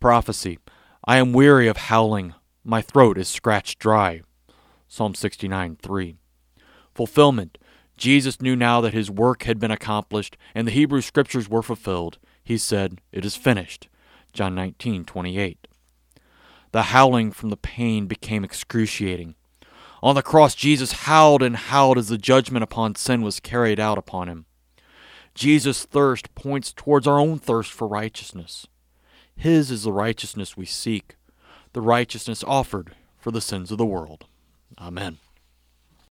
Prophecy I am weary of howling, my throat is scratched dry. Psalm 69 3. Fulfillment Jesus knew now that his work had been accomplished and the Hebrew scriptures were fulfilled. He said, It is finished. John 19 28. The howling from the pain became excruciating. On the cross, Jesus howled and howled as the judgment upon sin was carried out upon him. Jesus' thirst points towards our own thirst for righteousness. His is the righteousness we seek, the righteousness offered for the sins of the world. Amen.